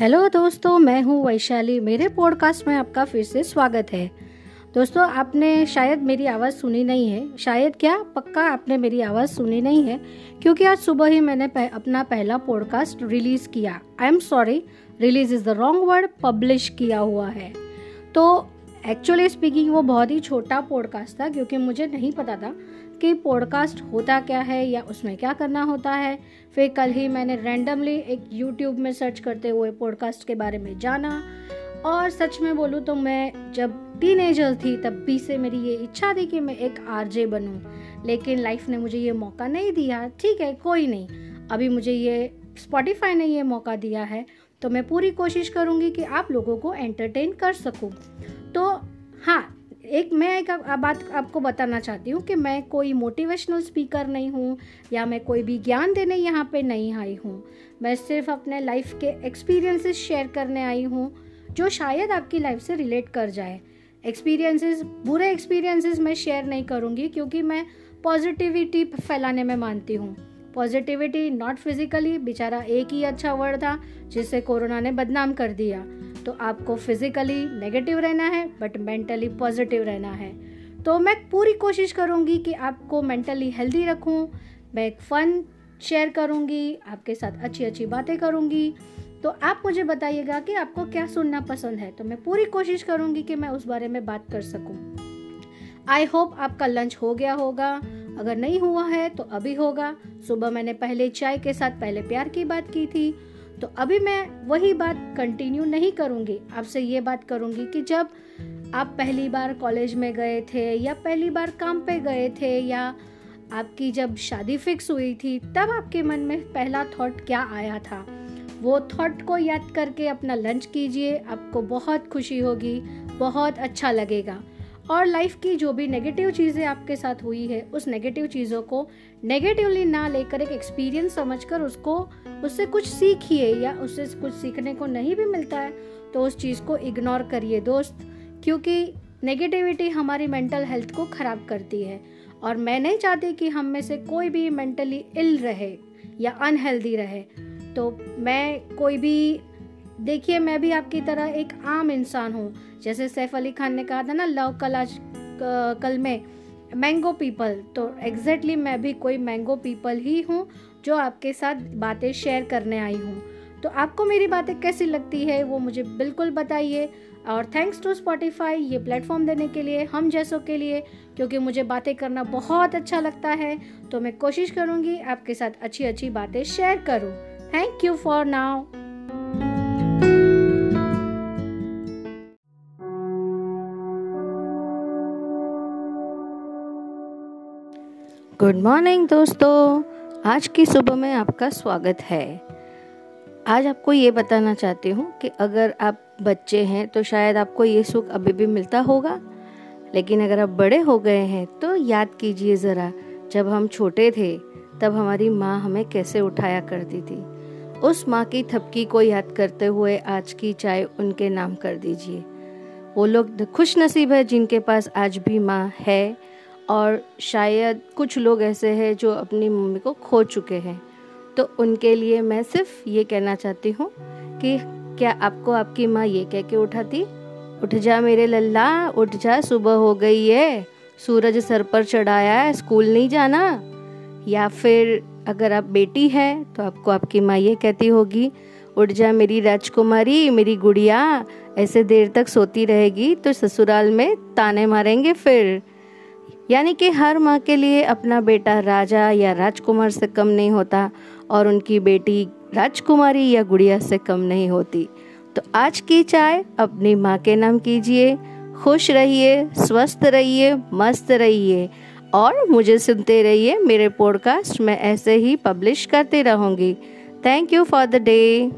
Hello दोस्तों मैं हूँ वैशाली। मेरे पॉडकास्ट में आपका फिर से स्वागत है। दोस्तों आपने शायद मेरी आवाज़ सुनी नहीं है। शायद क्या? पक्का आपने मेरी आवाज़ सुनी नहीं है? क्योंकि आज सुबह ही मैंने पह, अपना पहला पॉडकास्ट रिलीज़ किया। I am sorry release is the wrong word publish किया हुआ है। तो एक्चुअली स्पीकिंग वो बहुत ही छोटा पॉडकास्ट था, क्योंकि मुझे नहीं पता था कि पॉडकास्ट होता क्या है या उसमें क्या करना होता है। फिर कल ही मैंने रैंडमली एक यूट्यूब में सर्च करते हुए पॉडकास्ट के बारे में जाना। और सच में बोलूँ तो मैं जब टीनेजर थी, तब भी से मेरी ये इच्छा थी कि मैं एक आरजे बनूं। लेकिन लाइफ ने मुझे ये मौका नहीं दिया। ठीक है, कोई नहीं। अभी मुझे ये स्पॉटिफाई ने ये मौका दिया है। तो मैं पूरी कोशिश करूँगी कि आप लोगों को एंटरटेन कर सकूँ। तो हाँ एक मैं एक बात आपको बताना चाहती हूँ कि मैं कोई मोटिवेशनल स्पीकर नहीं हूँ या मैं कोई भी ज्ञान देने यहाँ पे नहीं आई हूँ। मैं सिर्फ़ अपने लाइफ के एक्सपीरियंसेस शेयर करने आई हूँ, जो शायद आपकी लाइफ से रिलेट कर जाए। एक्सपीरियंसेस बुरे एक्सपीरियंसेस मैं शेयर नहीं करूँगी, क्योंकि मैं पॉजिटिविटी फैलाने में मानती हूँ। पॉजिटिविटी नॉट फिजिकली, बेचारा एक ही अच्छा वर्ड था जिससे कोरोना ने बदनाम कर दिया। तो आपको फिजिकली नेगेटिव रहना है, बट मेंटली पॉजिटिव रहना है। तो मैं पूरी कोशिश करूँगी कि आपको मेंटली हेल्दी रखूँ, मैं एक फ़न शेयर करूँगी, आपके साथ अच्छी अच्छी बातें करूँगी। तो आप मुझे बताइएगा कि आपको क्या सुनना पसंद है। तो मैं पूरी कोशिश करूँगी कि मैं उस बारे में बात कर सकूँ। आई होप आपका लंच हो गया होगा। अगर नहीं हुआ है तो अभी होगा। सुबह मैंने पहले चाय के साथ पहले प्यार की बात की थी। तो अभी मैं वही बात कंटिन्यू नहीं करूँगी। आपसे ये बात करूँगी कि जब आप पहली बार कॉलेज में गए थे या पहली बार काम पे गए थे या आपकी जब शादी फिक्स हुई थी, तब आपके मन में पहला थॉट क्या आया था? वो थॉट को याद करके अपना लंच कीजिए। आपको बहुत खुशी होगी, बहुत अच्छा लगेगा। और लाइफ की जो भी नेगेटिव चीज़ें आपके साथ हुई है, उस नेगेटिव चीज़ों को नेगेटिवली ना लेकर एक एक्सपीरियंस समझकर उसको, उससे कुछ सीखिए या उससे कुछ सीखने को नहीं भी मिलता है तो उस चीज़ को इग्नोर करिए दोस्त, क्योंकि नेगेटिविटी हमारी मेंटल हेल्थ को ख़राब करती है। और मैं नहीं चाहती कि हम में से कोई भी मेंटली इल रहे या अनहेल्दी रहे तो मैं कोई भी देखिए, मैं भी आपकी तरह एक आम इंसान हूँ। जैसे सैफ अली खान ने कहा था ना, लव कल आज कल में मैंगो पीपल तो एग्जैक्टली exactly मैं भी कोई मैंगो पीपल ही हूँ, जो आपके साथ बातें शेयर करने आई हूँ। तो आपको मेरी बातें कैसी लगती है, वो मुझे बिल्कुल बताइए। और थैंक्स टू स्पॉटिफाई ये प्लेटफॉर्म देने के लिए, हम जैसों के लिए, क्योंकि मुझे बातें करना बहुत अच्छा लगता है तो मैं कोशिश करूँगी आपके साथ अच्छी अच्छी बातें शेयर करूँ। Thank you for now good morning दोस्तों। आज की सुबह में आपका स्वागत है। आज आपको ये बताना चाहती हूँ कि अगर आप बच्चे हैं तो शायद आपको ये सुख अभी भी मिलता होगा। लेकिन अगर आप बड़े हो गए हैं तो याद कीजिए ज़रा, जब हम छोटे थे, तब हमारी माँ हमें कैसे उठाया करती थी। उस माँ की थपकी को याद करते हुए आज की चाय उनके नाम कर दीजिए। वो लोग खुश नसीब है जिनके पास आज भी माँ है। और शायद कुछ लोग ऐसे हैं जो अपनी मम्मी को खो चुके हैं। तो उनके लिए मैं सिर्फ़ ये कहना चाहती हूँ कि क्या आपको आपकी माँ ये कह के उठाती, उठ जा मेरे लल्ला, उठ जा, सुबह हो गई है, सूरज सर पर चढ़ाया है, स्कूल नहीं जाना? या फिर, अगर आप बेटी हैं तो आपको आपकी माँ ये कहती होगी, उठ जा मेरी राजकुमारी, मेरी गुड़िया, ऐसे देर तक सोती रहेगी तो ससुराल में ताने मारेंगे फिर। यानी कि हर माँ के लिए अपना बेटा राजा या राजकुमार से कम नहीं होता और उनकी बेटी राजकुमारी या गुड़िया से कम नहीं होती। तो आज की चाय अपनी माँ के नाम कीजिए। खुश रहिए, स्वस्थ रहिए, मस्त रहिए और मुझे सुनते रहिए मेरे पॉडकास्ट मैं ऐसे ही पब्लिश करते रहूँगी। Thank you for the day